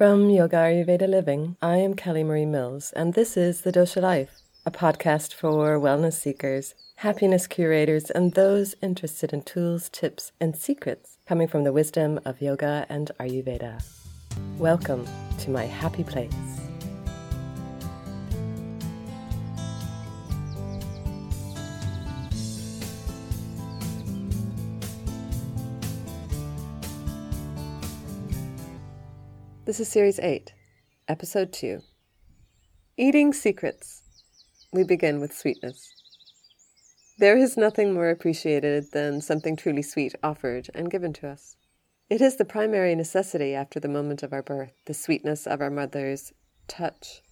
From Yoga Ayurveda Living, I am Kelly Marie Mills, and this is The Dosha Life, a podcast for wellness seekers, happiness curators, and those interested in tools, tips, and secrets coming from the wisdom of yoga and Ayurveda. Welcome to my happy place. This is Series 8, Episode 2 Eating Secrets. We begin with sweetness. There is nothing more appreciated than something truly sweet offered and given to us. It is the primary necessity after the moment of our birth, the sweetness of our mother's touch,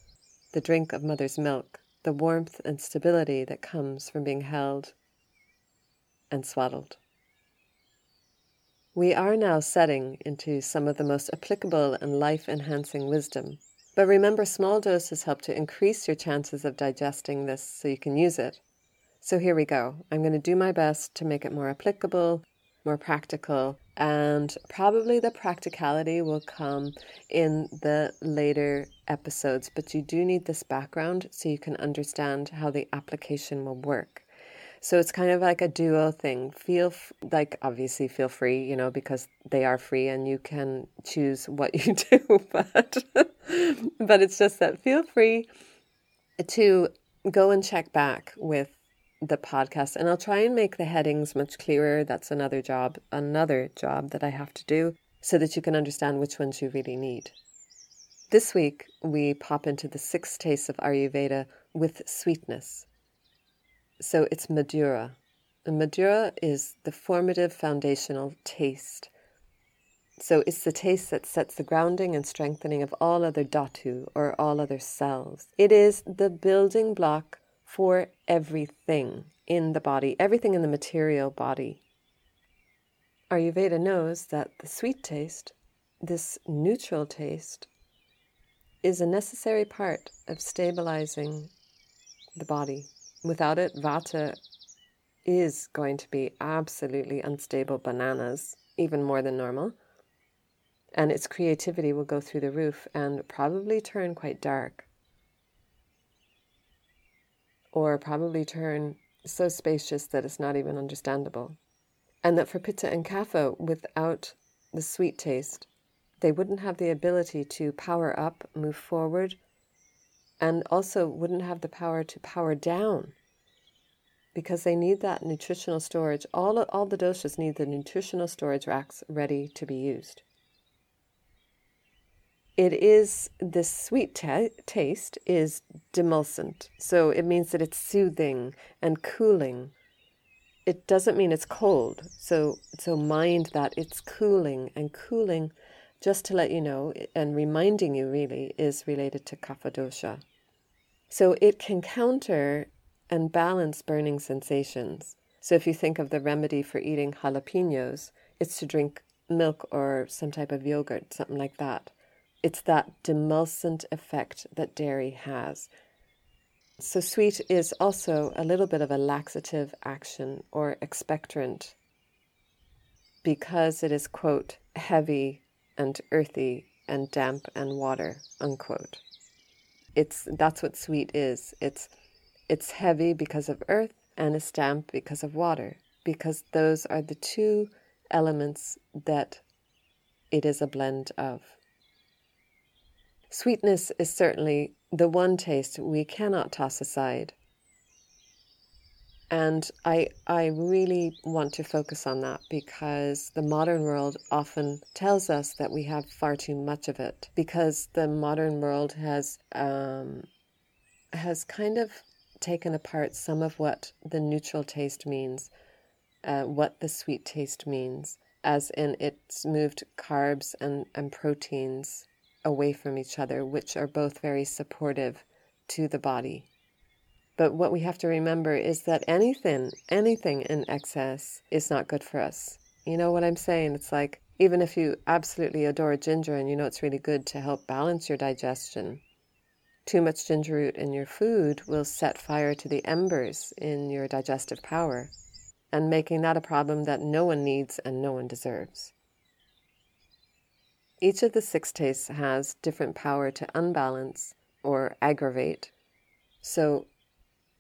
the drink of mother's milk, the warmth and stability that comes from being held and swaddled. We are now setting into some of the most applicable and life enhancing wisdom. But remember, small doses help to increase your chances of digesting this so you can use it. So here we go. I'm going to do my best to make it more applicable, more practical, and probably the practicality will come in the later episodes. But you do need this background so you can understand how the application will work. So it's kind of like a duo thing. Feel f- like obviously feel free, you know, because they are free and you can choose what you do. But but it's just that feel free to go and check back with the podcast and I'll try and make the headings much clearer. That's another job, another job that I have to do so that you can understand which ones you really need. This week we pop into the six tastes of Ayurveda with sweetness. So it's Madhura. And Madhura is the formative foundational taste. So it's the taste that sets the grounding and strengthening of all other dhatu or all other cells. It is the building block for everything in the body, everything in the material body. Ayurveda knows that the sweet taste, this neutral taste, is a necessary part of stabilizing the body. Without it, Vata is going to be absolutely unstable bananas, even more than normal. And its creativity will go through the roof and probably turn quite dark. Or probably turn so spacious that it's not even understandable. And that for Pitta and Kapha, without the sweet taste, they wouldn't have the ability to power up, move forward, and also wouldn't have the power to power down because they need that nutritional storage. All, all the doshas need the nutritional storage racks ready to be used. It is this sweet taste is demulcent, so it means that it's soothing and cooling. It doesn't mean it's cold, so so mind that it's cooling and cooling. Just to let you know and reminding you, really, is related to kapha dosha. So it can counter and balance burning sensations. So if you think of the remedy for eating jalapenos, it's to drink milk or some type of yogurt, something like that. It's that demulcent effect that dairy has. So, sweet is also a little bit of a laxative action or expectorant because it is, quote, heavy and earthy and damp and water, unquote. It's, that's what sweet is. It's it's heavy because of earth and it's damp because of water, because those are the two elements that it is a blend of. Sweetness is certainly the one taste we cannot toss aside. And I, I really want to focus on that because the modern world often tells us that we have far too much of it because the modern world has um, has kind of taken apart some of what the neutral taste means, uh, what the sweet taste means, as in it's moved carbs and, and proteins away from each other, which are both very supportive to the body. But what we have to remember is that anything, anything in excess is not good for us. You know what I'm saying? It's like even if you absolutely adore ginger and you know it's really good to help balance your digestion, too much ginger root in your food will set fire to the embers in your digestive power and making that a problem that no one needs and no one deserves. Each of the six tastes has different power to unbalance or aggravate. So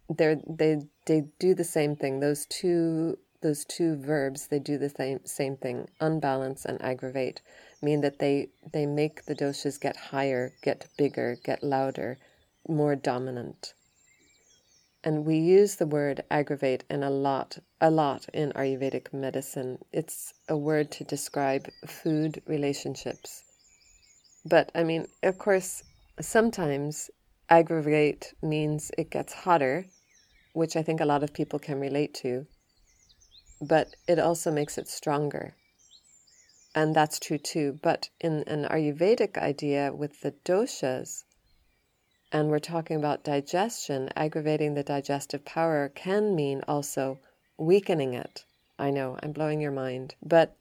they they they do the same thing. Those two those two verbs they do the same same thing. Unbalance and aggravate mean that they they make the doshas get higher, get bigger, get louder, more dominant. And we use the word aggravate in a lot a lot in Ayurvedic medicine. It's a word to describe food relationships. But I mean, of course, sometimes aggravate means it gets hotter, which I think a lot of people can relate to. But it also makes it stronger. And that's true too. But in an Ayurvedic idea with the doshas, and we're talking about digestion, aggravating the digestive power can mean also weakening it. I know, I'm blowing your mind. But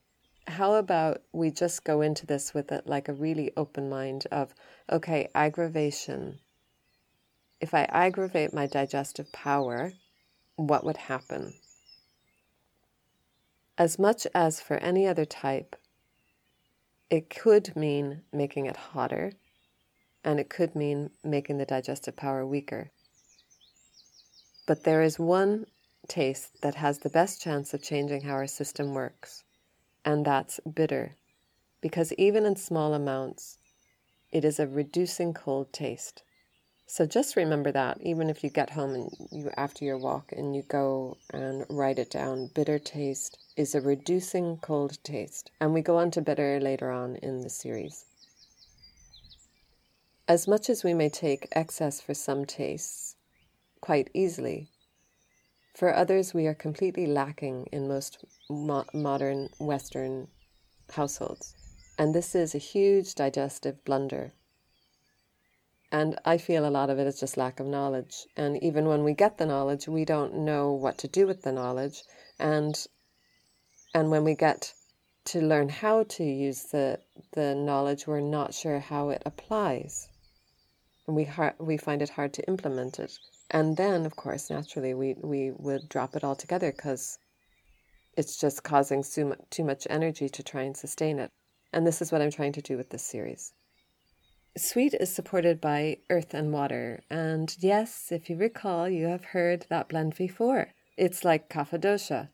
how about we just go into this with it like a really open mind of, okay, aggravation. If I aggravate my digestive power, what would happen? As much as for any other type, it could mean making it hotter, and it could mean making the digestive power weaker. But there is one taste that has the best chance of changing how our system works, and that's bitter. Because even in small amounts, it is a reducing cold taste. So just remember that, even if you get home and you after your walk and you go and write it down, bitter taste is a reducing cold taste. And we go on to bitter later on in the series. As much as we may take excess for some tastes quite easily, for others we are completely lacking in most mo- modern Western households. And this is a huge digestive blunder and I feel a lot of it is just lack of knowledge. And even when we get the knowledge, we don't know what to do with the knowledge. And and when we get to learn how to use the the knowledge, we're not sure how it applies. And we har- we find it hard to implement it. And then, of course, naturally, we, we would drop it altogether because it's just causing too, too much energy to try and sustain it. And this is what I'm trying to do with this series. Sweet is supported by earth and water. And yes, if you recall, you have heard that blend before. It's like kapha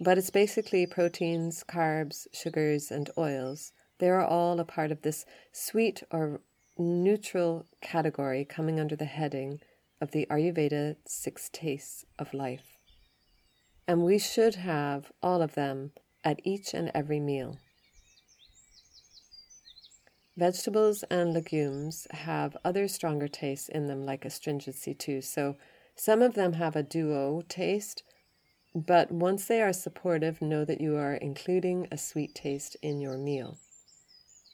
but it's basically proteins, carbs, sugars, and oils. They are all a part of this sweet or neutral category coming under the heading of the Ayurveda six tastes of life. And we should have all of them at each and every meal. Vegetables and legumes have other stronger tastes in them, like astringency too. So some of them have a duo taste, but once they are supportive, know that you are including a sweet taste in your meal.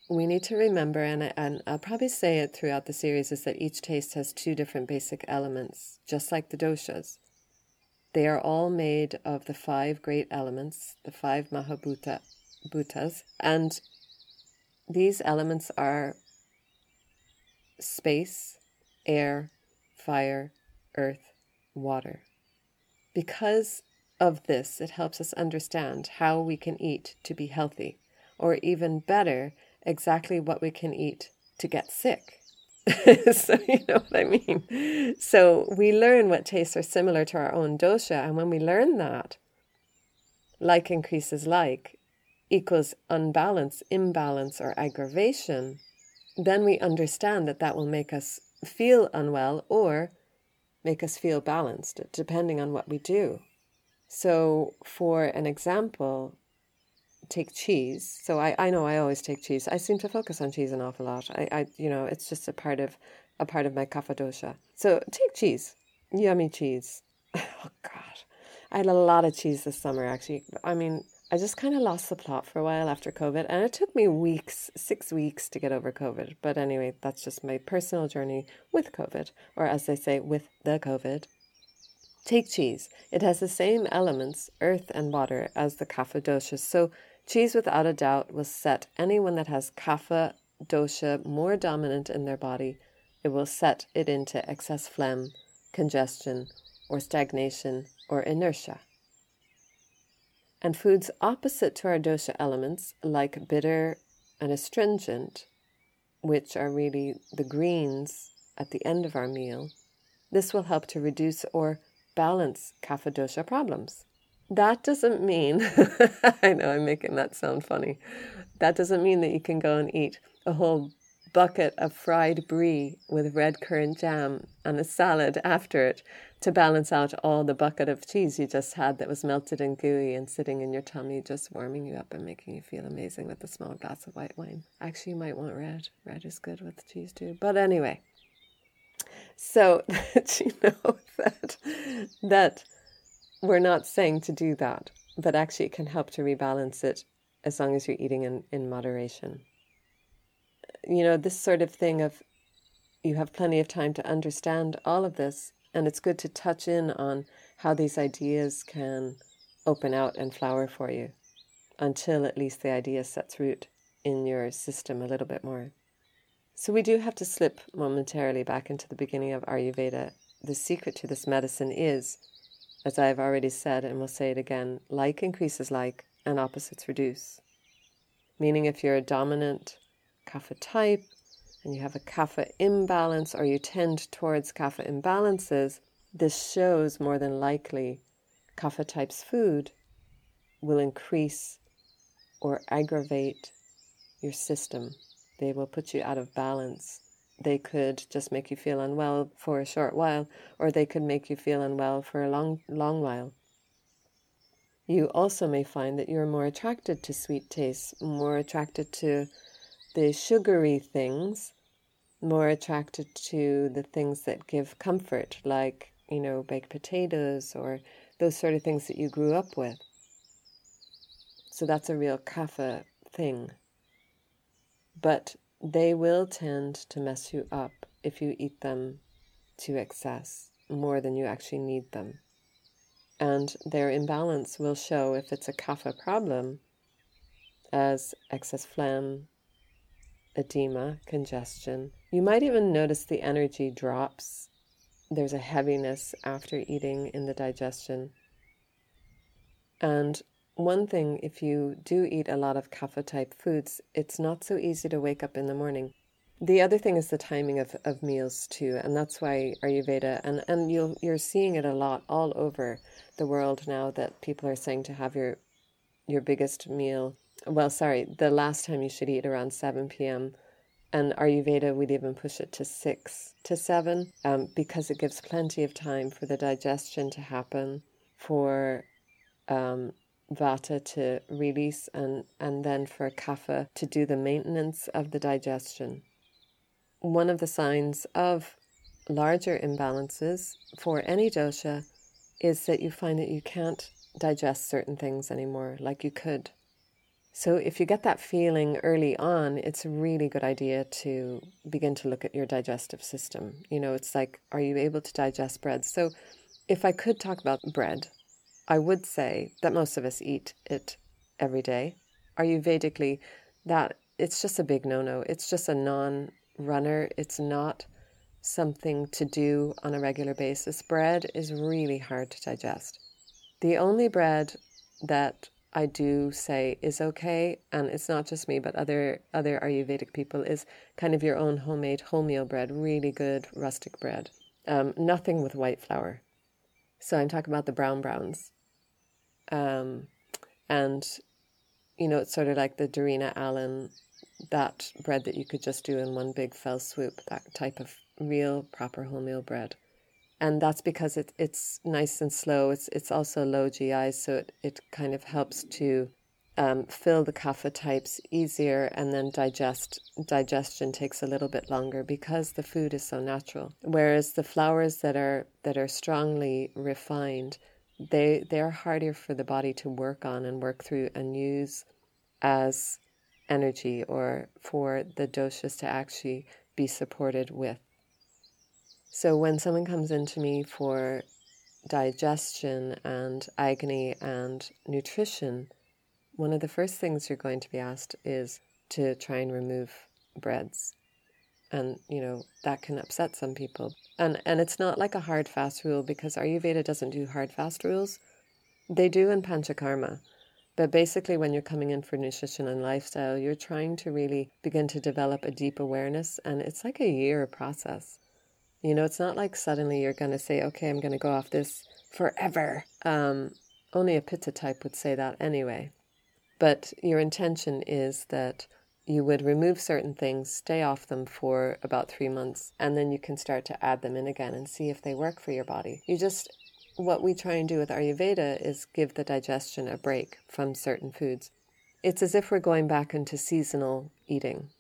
We need to remember, and, and I'll probably say it throughout the series, is that each taste has two different basic elements, just like the doshas. They are all made of the five great elements, the five Mahabhuta, bhutas, and these elements are space, air, fire, earth, water. Because of this, it helps us understand how we can eat to be healthy, or even better, exactly what we can eat to get sick. so, you know what I mean? So, we learn what tastes are similar to our own dosha, and when we learn that, like increases like, equals unbalance, imbalance, or aggravation, then we understand that that will make us feel unwell or make us feel balanced, depending on what we do. So, for an example, take cheese. So I, I know I always take cheese. I seem to focus on cheese an awful lot. I, I you know, it's just a part of a part of my kapha dosha. So take cheese. Yummy cheese. Oh God. I had a lot of cheese this summer actually. I mean, I just kind of lost the plot for a while after COVID, and it took me weeks, six weeks to get over COVID. But anyway, that's just my personal journey with COVID, or as they say, with the COVID. Take cheese. It has the same elements, earth and water, as the kapha dosha. So, cheese, without a doubt, will set anyone that has kapha dosha more dominant in their body, it will set it into excess phlegm, congestion, or stagnation, or inertia and foods opposite to our dosha elements, like bitter and astringent, which are really the greens at the end of our meal, this will help to reduce or balance kapha dosha problems. That doesn't mean, I know I'm making that sound funny. That doesn't mean that you can go and eat a whole bucket of fried brie with red currant jam and a salad after it to balance out all the bucket of cheese you just had that was melted and gooey and sitting in your tummy, just warming you up and making you feel amazing with a small glass of white wine. Actually, you might want red. Red is good with cheese too. But anyway, so that you know that that we're not saying to do that, but actually it can help to rebalance it as long as you're eating in, in moderation you know, this sort of thing of you have plenty of time to understand all of this, and it's good to touch in on how these ideas can open out and flower for you until at least the idea sets root in your system a little bit more. So, we do have to slip momentarily back into the beginning of Ayurveda. The secret to this medicine is, as I have already said and will say it again, like increases like and opposites reduce. Meaning, if you're a dominant kapha type and you have a kapha imbalance or you tend towards kapha imbalances, this shows more than likely kapha type's food will increase or aggravate your system. They will put you out of balance. They could just make you feel unwell for a short while, or they could make you feel unwell for a long, long while. You also may find that you're more attracted to sweet tastes, more attracted to the sugary things, more attracted to the things that give comfort, like, you know, baked potatoes or those sort of things that you grew up with. So that's a real kapha thing. But they will tend to mess you up if you eat them to excess more than you actually need them. And their imbalance will show if it's a kapha problem as excess phlegm, edema, congestion. You might even notice the energy drops. There's a heaviness after eating in the digestion. And one thing, if you do eat a lot of kapha type foods, it's not so easy to wake up in the morning. The other thing is the timing of, of meals too, and that's why Ayurveda and, and you'll you're seeing it a lot all over the world now that people are saying to have your your biggest meal well, sorry, the last time you should eat around 7 p.m. And Ayurveda would even push it to 6 to 7 um, because it gives plenty of time for the digestion to happen, for um, vata to release, and, and then for kapha to do the maintenance of the digestion. One of the signs of larger imbalances for any dosha is that you find that you can't digest certain things anymore like you could so, if you get that feeling early on, it's a really good idea to begin to look at your digestive system. You know, it's like, are you able to digest bread? So, if I could talk about bread, I would say that most of us eat it every day. Ayurvedically, that it's just a big no no. It's just a non runner. It's not something to do on a regular basis. Bread is really hard to digest. The only bread that I do say is okay, and it's not just me, but other other Ayurvedic people is kind of your own homemade wholemeal bread, really good rustic bread. Um, nothing with white flour. So I'm talking about the brown browns. Um, and you know, it's sort of like the Darina Allen, that bread that you could just do in one big fell swoop, that type of real proper wholemeal bread and that's because it, it's nice and slow. It's it's also low GI, so it, it kind of helps to um, fill the kapha types easier, and then digest digestion takes a little bit longer because the food is so natural. Whereas the flours that are that are strongly refined, they they are harder for the body to work on and work through and use as energy or for the doshas to actually be supported with. So when someone comes into me for digestion and agni and nutrition, one of the first things you're going to be asked is to try and remove breads. And you know, that can upset some people. And and it's not like a hard fast rule because Ayurveda doesn't do hard fast rules. They do in Panchakarma. But basically, when you're coming in for nutrition and lifestyle, you're trying to really begin to develop a deep awareness, and it's like a year process. You know, it's not like suddenly you're going to say, okay, I'm going to go off this forever. Um, only a pitta type would say that anyway. But your intention is that you would remove certain things, stay off them for about three months, and then you can start to add them in again and see if they work for your body. You just, what we try and do with Ayurveda is give the digestion a break from certain foods. It's as if we're going back into seasonal eating,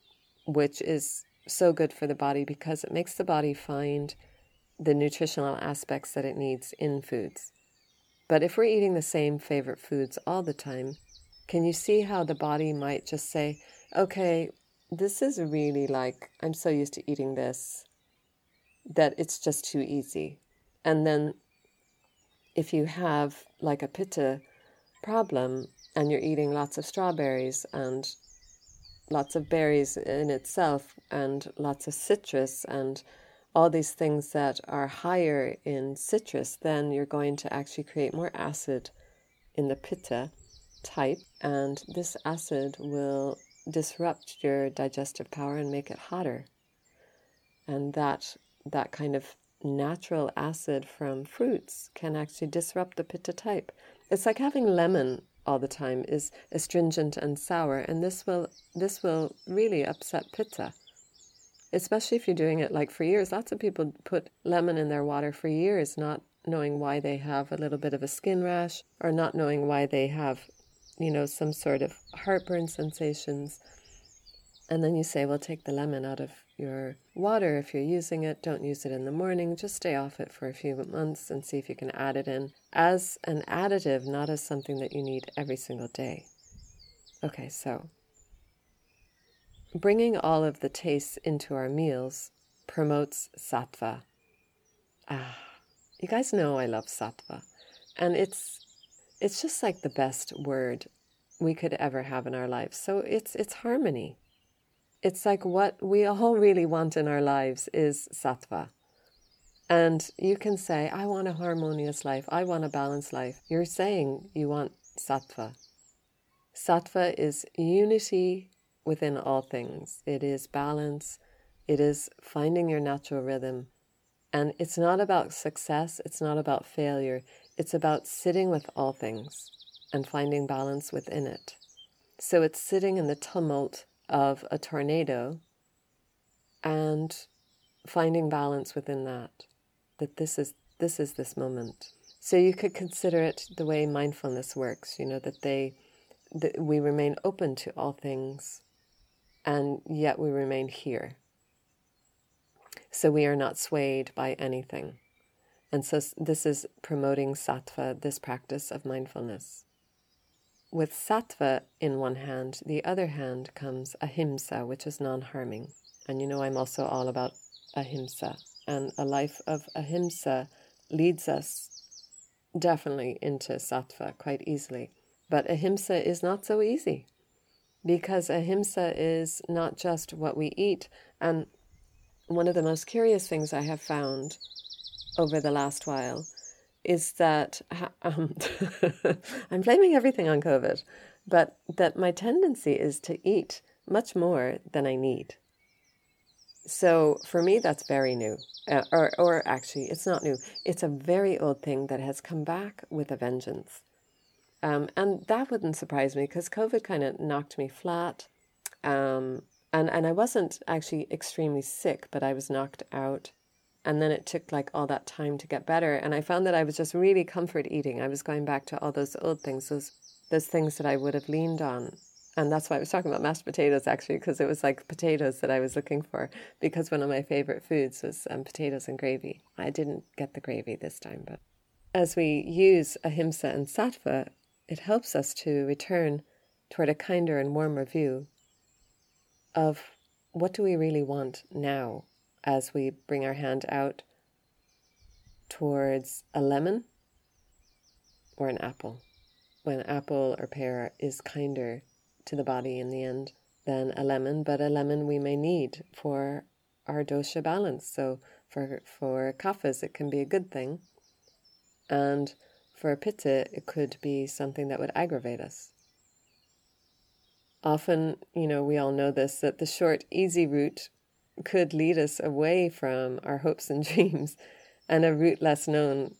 which is so good for the body because it makes the body find the nutritional aspects that it needs in foods. But if we're eating the same favorite foods all the time, can you see how the body might just say, okay, this is really like, I'm so used to eating this that it's just too easy. And then if you have like a pitta problem and you're eating lots of strawberries and lots of berries in itself and lots of citrus and all these things that are higher in citrus, then you're going to actually create more acid in the pitta type, and this acid will disrupt your digestive power and make it hotter. And that that kind of natural acid from fruits can actually disrupt the pitta type. It's like having lemon all the time is astringent and sour, and this will this will really upset pitta. Especially if you're doing it like for years. Lots of people put lemon in their water for years, not knowing why they have a little bit of a skin rash or not knowing why they have you know, some sort of heartburn sensations. And then you say, well, take the lemon out of your water if you're using it. Don't use it in the morning. Just stay off it for a few months and see if you can add it in as an additive, not as something that you need every single day. Okay, so bringing all of the tastes into our meals promotes sattva. Ah, you guys know I love sattva. And it's it's just like the best word we could ever have in our lives. So it's it's harmony. It's like what we all really want in our lives is sattva. And you can say, I want a harmonious life, I want a balanced life. You're saying you want sattva. Sattva is unity within all things. It is balance. It is finding your natural rhythm. And it's not about success, it's not about failure. It's about sitting with all things and finding balance within it. So it's sitting in the tumult of a tornado and finding balance within that. That this is this is this moment. So you could consider it the way mindfulness works, you know, that they that we remain open to all things and yet we remain here. So we are not swayed by anything. And so this is promoting sattva, this practice of mindfulness. With sattva in one hand, the other hand comes ahimsa, which is non harming. And you know, I'm also all about ahimsa. And a life of ahimsa leads us definitely into sattva quite easily. But ahimsa is not so easy because ahimsa is not just what we eat. And one of the most curious things I have found over the last while is that um, I'm blaming everything on COVID, but that my tendency is to eat much more than I need. So for me, that's very new, uh, or or actually, it's not new. It's a very old thing that has come back with a vengeance, um, and that wouldn't surprise me because COVID kind of knocked me flat, um, and and I wasn't actually extremely sick, but I was knocked out and then it took like all that time to get better and i found that i was just really comfort eating. I was going back to all those old things those those things that i would have leaned on and that's why i was talking about mashed potatoes actually because it was like potatoes that i was looking for because one of my favorite foods was um, potatoes and gravy. I didn't get the gravy this time but as we use ahimsa and sattva it helps us to return toward a kinder and warmer view of what do we really want now as we bring our hand out towards a lemon or an apple. When apple or pear is kinder to the body in the end than a lemon, but a lemon we may need for our dosha balance. So for for kaphas, it can be a good thing, and for a pitta, it could be something that would aggravate us. Often, you know, we all know this that the short, easy route could lead us away from our hopes and dreams, and a route less known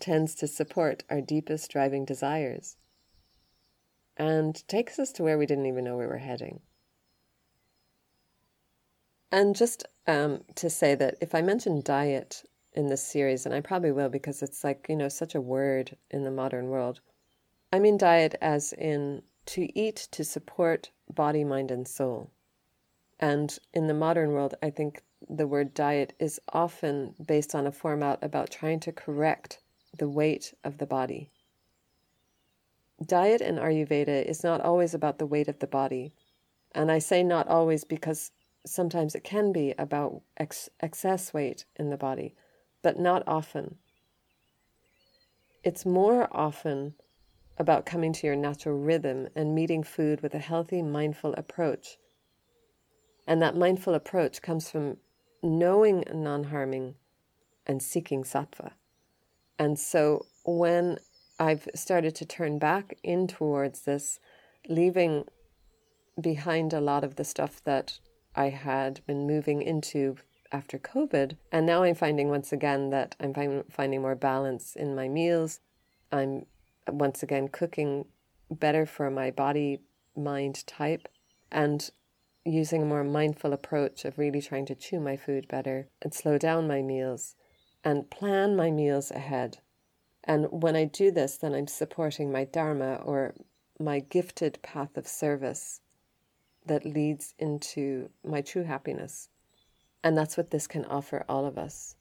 tends to support our deepest driving desires and takes us to where we didn't even know we were heading. And just um, to say that if I mention diet in this series, and I probably will because it's like, you know, such a word in the modern world, I mean diet as in to eat to support body, mind, and soul. And in the modern world, I think the word diet is often based on a format about trying to correct the weight of the body. Diet in Ayurveda is not always about the weight of the body. And I say not always because sometimes it can be about ex- excess weight in the body, but not often. It's more often about coming to your natural rhythm and meeting food with a healthy, mindful approach. And that mindful approach comes from knowing non harming and seeking sattva. And so when I've started to turn back in towards this, leaving behind a lot of the stuff that I had been moving into after COVID. And now I'm finding once again that I'm finding more balance in my meals. I'm once again cooking better for my body mind type and using a more mindful approach of really trying to chew my food better and slow down my meals and plan my meals ahead. And when I do this, then I'm supporting my Dharma or my gifted path of service that leads into my true happiness. And that's what this can offer all of us.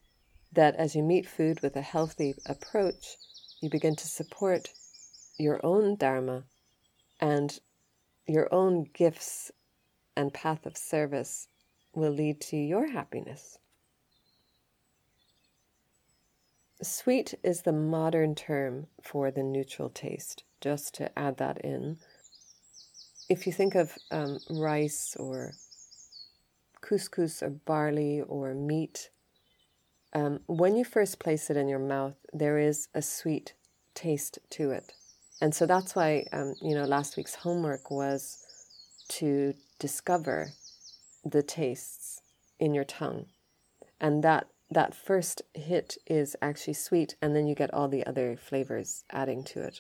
That as you meet food with a healthy approach, you begin to support your own Dharma and your own gifts and path of service will lead to your happiness. Sweet is the modern term for the neutral taste, just to add that in if you think of um, rice or couscous or barley or meat, um, when you first place it in your mouth, there is a sweet taste to it. And so that's why, um, you know, last week's homework was to discover the tastes in your tongue. And that that first hit is actually sweet, and then you get all the other flavors adding to it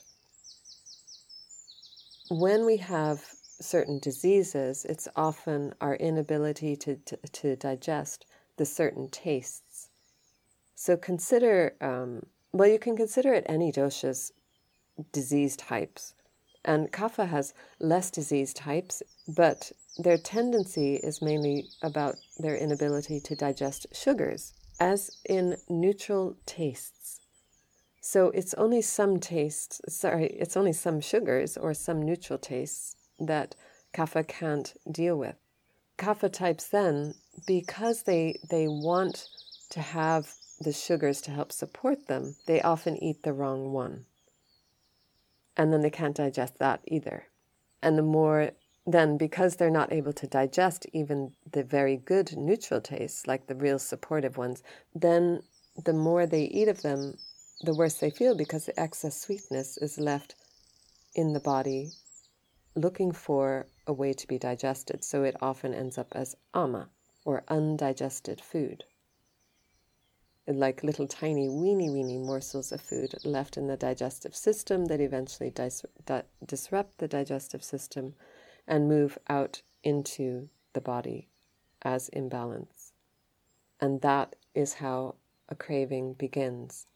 when we have certain diseases, it's often our inability to, to, to digest the certain tastes. So consider, um, well, you can consider it any dosha's disease types. And kapha has less disease types, but their tendency is mainly about their inability to digest sugars, as in neutral tastes. So it's only some tastes, sorry, it's only some sugars or some neutral tastes that kapha can't deal with. Kapha types then, because they they want to have the sugars to help support them, they often eat the wrong one. And then they can't digest that either. And the more then because they're not able to digest even the very good neutral tastes, like the real supportive ones, then the more they eat of them, the worse they feel because the excess sweetness is left in the body looking for a way to be digested. So it often ends up as ama or undigested food. Like little tiny weeny weeny morsels of food left in the digestive system that eventually dis- di- disrupt the digestive system and move out into the body as imbalance. And that is how a craving begins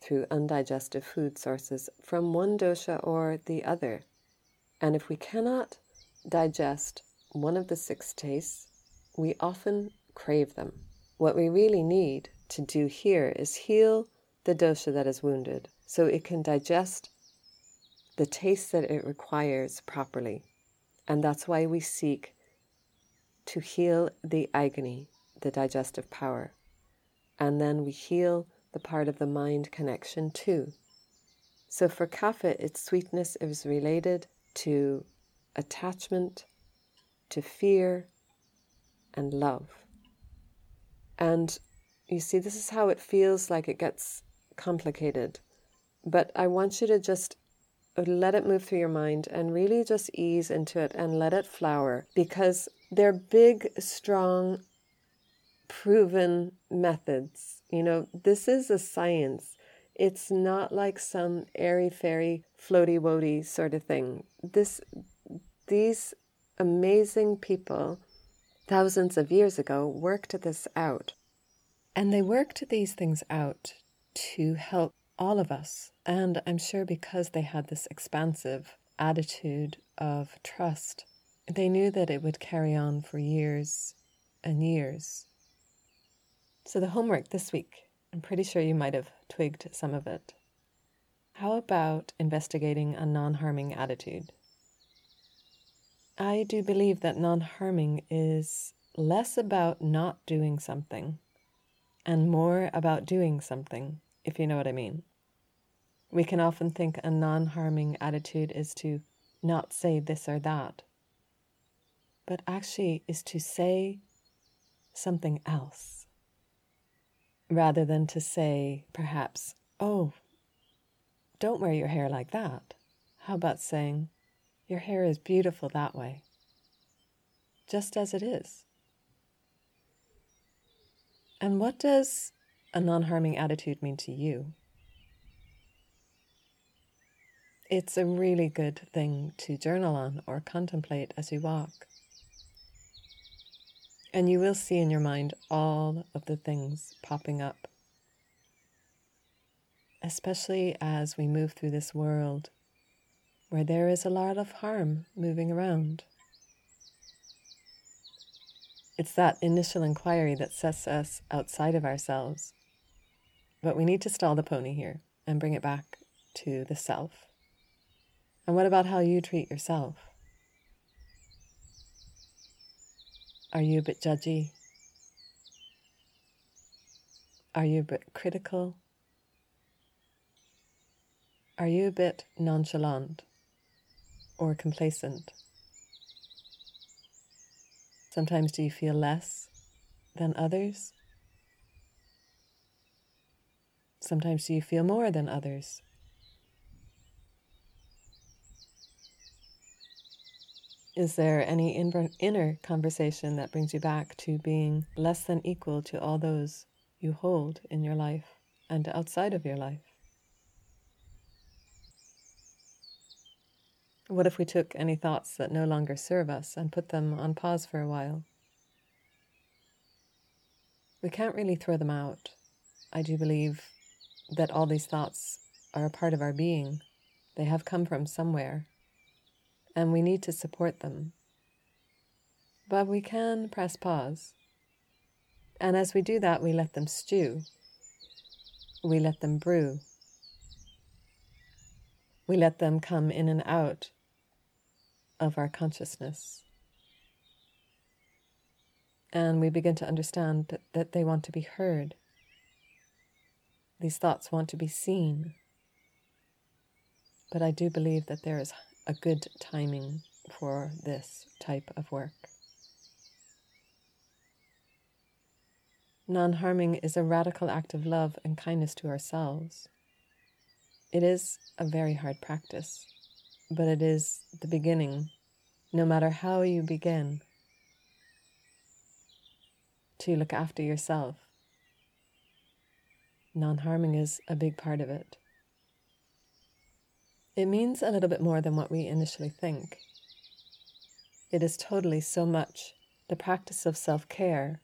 through undigested food sources from one dosha or the other. And if we cannot digest one of the six tastes, we often crave them. What we really need to do here is heal the dosha that is wounded so it can digest the taste that it requires properly. And that's why we seek to heal the agni, the digestive power. And then we heal the part of the mind connection too. So for kapha, its sweetness is related to attachment, to fear, and love. And you see, this is how it feels like it gets complicated. But I want you to just let it move through your mind and really just ease into it and let it flower because they're big, strong, proven methods. You know, this is a science. It's not like some airy fairy floaty woaty sort of thing. This these amazing people thousands of years ago worked this out. And they worked these things out to help all of us. And I'm sure because they had this expansive attitude of trust, they knew that it would carry on for years and years. So, the homework this week, I'm pretty sure you might have twigged some of it. How about investigating a non harming attitude? I do believe that non harming is less about not doing something and more about doing something, if you know what I mean. We can often think a non harming attitude is to not say this or that, but actually is to say something else rather than to say, perhaps, oh, don't wear your hair like that. How about saying, your hair is beautiful that way, just as it is? And what does a non harming attitude mean to you? It's a really good thing to journal on or contemplate as you walk. And you will see in your mind all of the things popping up. Especially as we move through this world where there is a lot of harm moving around. It's that initial inquiry that sets us outside of ourselves. But we need to stall the pony here and bring it back to the self. And what about how you treat yourself? Are you a bit judgy? Are you a bit critical? Are you a bit nonchalant or complacent? Sometimes do you feel less than others? Sometimes do you feel more than others? Is there any inner conversation that brings you back to being less than equal to all those you hold in your life and outside of your life? What if we took any thoughts that no longer serve us and put them on pause for a while? We can't really throw them out. I do believe that all these thoughts are a part of our being. They have come from somewhere, and we need to support them. But we can press pause. And as we do that, we let them stew. We let them brew. We let them come in and out of our consciousness. And we begin to understand that, that they want to be heard. These thoughts want to be seen. But I do believe that there is a good timing for this type of work. Non harming is a radical act of love and kindness to ourselves. It is a very hard practice but it is the beginning, no matter how you begin, to look after yourself. Non harming is a big part of it. It means a little bit more than what we initially think. It is totally so much the practice of self care,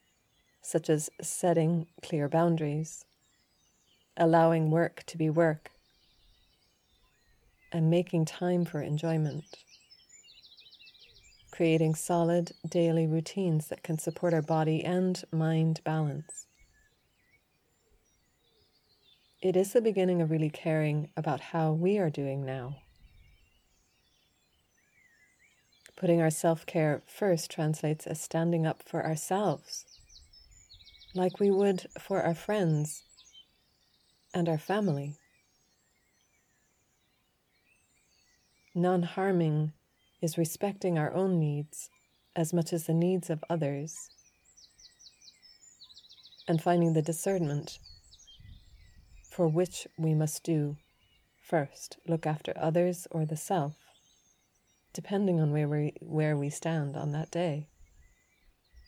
such as setting clear boundaries, allowing work to be work and making time for enjoyment. Creating solid daily routines that can support our body and mind balance. It is the beginning of really caring about how we are doing now. Putting our self care first translates as standing up for ourselves, like we would for our friends and our family. Non harming is respecting our own needs as much as the needs of others and finding the discernment for which we must do first look after others or the self, depending on where we, where we stand on that day.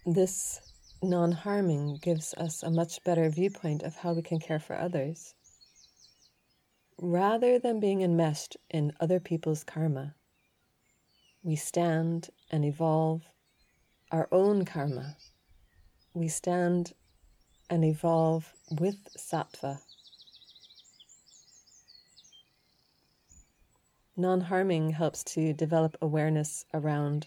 This non harming gives us a much better viewpoint of how we can care for others. Rather than being enmeshed in other people's karma, we stand and evolve our own karma. We stand and evolve with sattva. Non harming helps to develop awareness around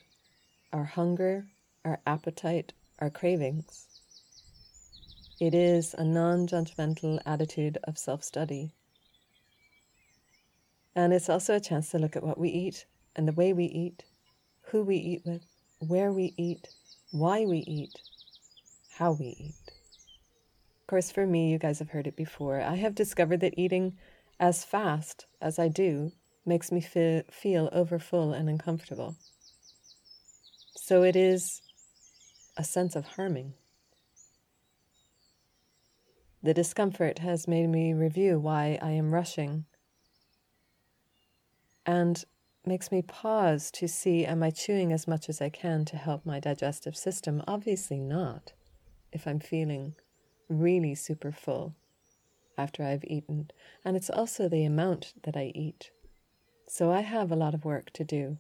our hunger, our appetite, our cravings. It is a non judgmental attitude of self study. And it's also a chance to look at what we eat and the way we eat, who we eat with, where we eat, why we eat, how we eat. Of course, for me, you guys have heard it before. I have discovered that eating as fast as I do makes me feel, feel overfull and uncomfortable. So it is a sense of harming. The discomfort has made me review why I am rushing and makes me pause to see am I chewing as much as I can to help my digestive system? Obviously not, if I'm feeling really super full after I've eaten. And it's also the amount that I eat. So I have a lot of work to do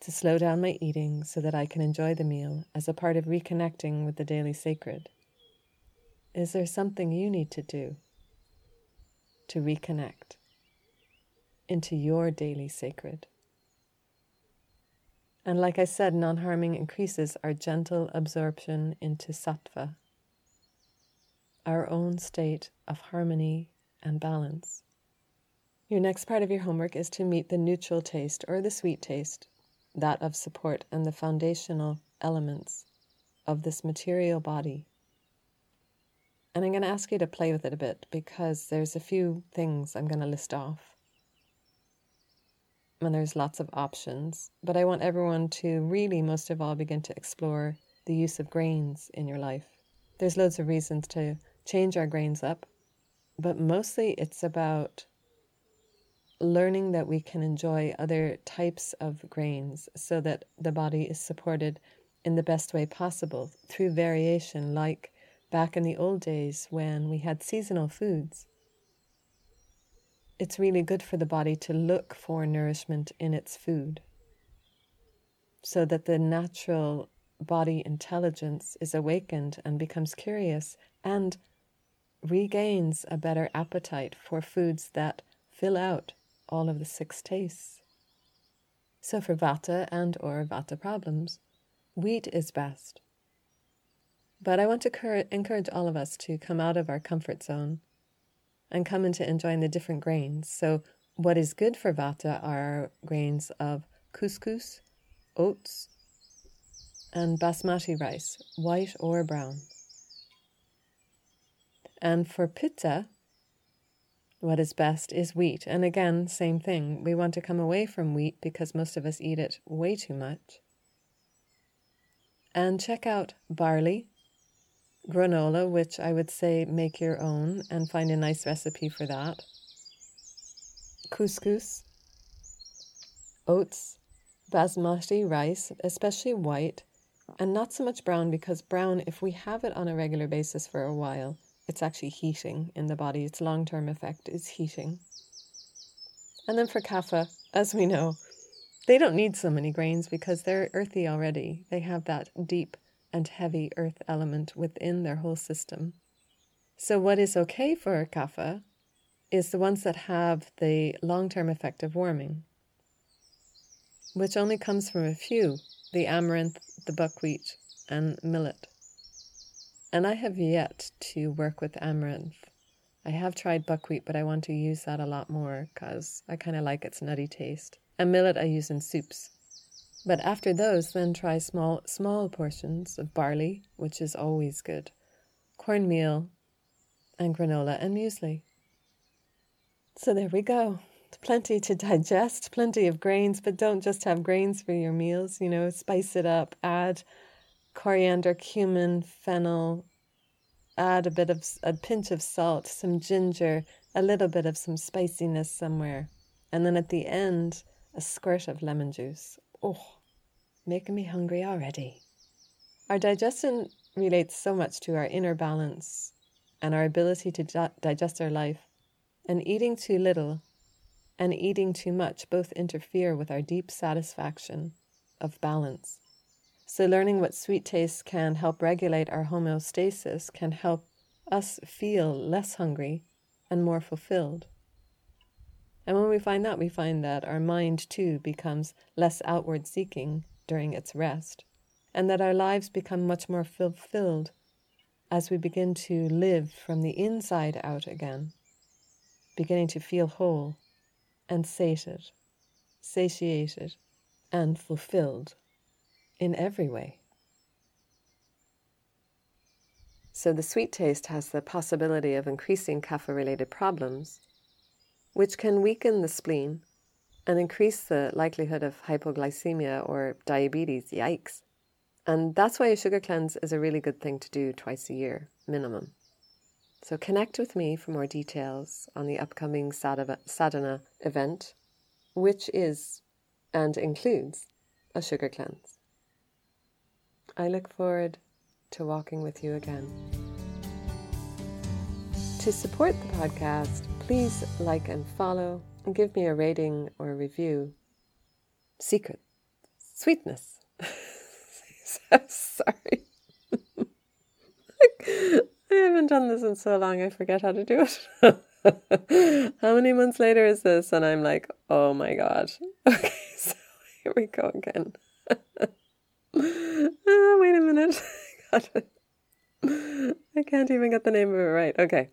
to slow down my eating so that I can enjoy the meal as a part of reconnecting with the daily sacred? Is there something you need to do to reconnect into your daily sacred? And like I said, non harming increases our gentle absorption into sattva, our own state of harmony and balance. Your next part of your homework is to meet the neutral taste or the sweet taste that of support and the foundational elements of this material body. And I'm going to ask you to play with it a bit because there's a few things I'm going to list off. And there's lots of options, but I want everyone to really, most of all, begin to explore the use of grains in your life. There's loads of reasons to change our grains up, but mostly it's about learning that we can enjoy other types of grains so that the body is supported in the best way possible through variation, like back in the old days when we had seasonal foods. It's really good for the body to look for nourishment in its food so that the natural body intelligence is awakened and becomes curious and regains a better appetite for foods that fill out all of the six tastes. So for vata and or vata problems, wheat is best. But I want to encourage all of us to come out of our comfort zone and come into enjoying the different grains. So what is good for vata are grains of couscous, oats, and basmati rice, white or brown. And for pitta, what is best is wheat. And again, same thing. We want to come away from wheat because most of us eat it way too much. And check out barley, granola, which I would say make your own and find a nice recipe for that. Couscous, oats, basmati rice, especially white, and not so much brown because brown, if we have it on a regular basis for a while, it's actually heating in the body. Its long term effect is heating. And then for kapha, as we know, they don't need so many grains because they're earthy already. They have that deep and heavy earth element within their whole system. So, what is okay for kapha is the ones that have the long term effect of warming, which only comes from a few the amaranth, the buckwheat, and millet. And I have yet to work with amaranth. I have tried buckwheat, but I want to use that a lot more because I kind of like its nutty taste. And millet I use in soups. But after those, then try small small portions of barley, which is always good, cornmeal, and granola and muesli. So there we go. Plenty to digest, plenty of grains, but don't just have grains for your meals. You know, spice it up, add coriander, cumin, fennel, add a bit of a pinch of salt, some ginger, a little bit of some spiciness somewhere. And then at the end, a squirt of lemon juice. Oh, making me hungry already. Our digestion relates so much to our inner balance and our ability to di- digest our life. And eating too little and eating too much both interfere with our deep satisfaction of balance. So, learning what sweet tastes can help regulate our homeostasis can help us feel less hungry and more fulfilled. And when we find that, we find that our mind too becomes less outward seeking during its rest, and that our lives become much more fulfilled as we begin to live from the inside out again, beginning to feel whole and sated, satiated, and fulfilled in every way. So, the sweet taste has the possibility of increasing kapha related problems, which can weaken the spleen and increase the likelihood of hypoglycemia or diabetes. Yikes. And that's why a sugar cleanse is a really good thing to do twice a year, minimum. So, connect with me for more details on the upcoming sadhana event, which is and includes a sugar cleanse. I look forward to walking with you again. To support the podcast, please like and follow and give me a rating or a review. Secret. Sweetness. so sorry. I haven't done this in so long, I forget how to do it. how many months later is this? And I'm like, oh my God. Okay, so here we go again. Oh, wait a minute. I can't even get the name of it right. Okay.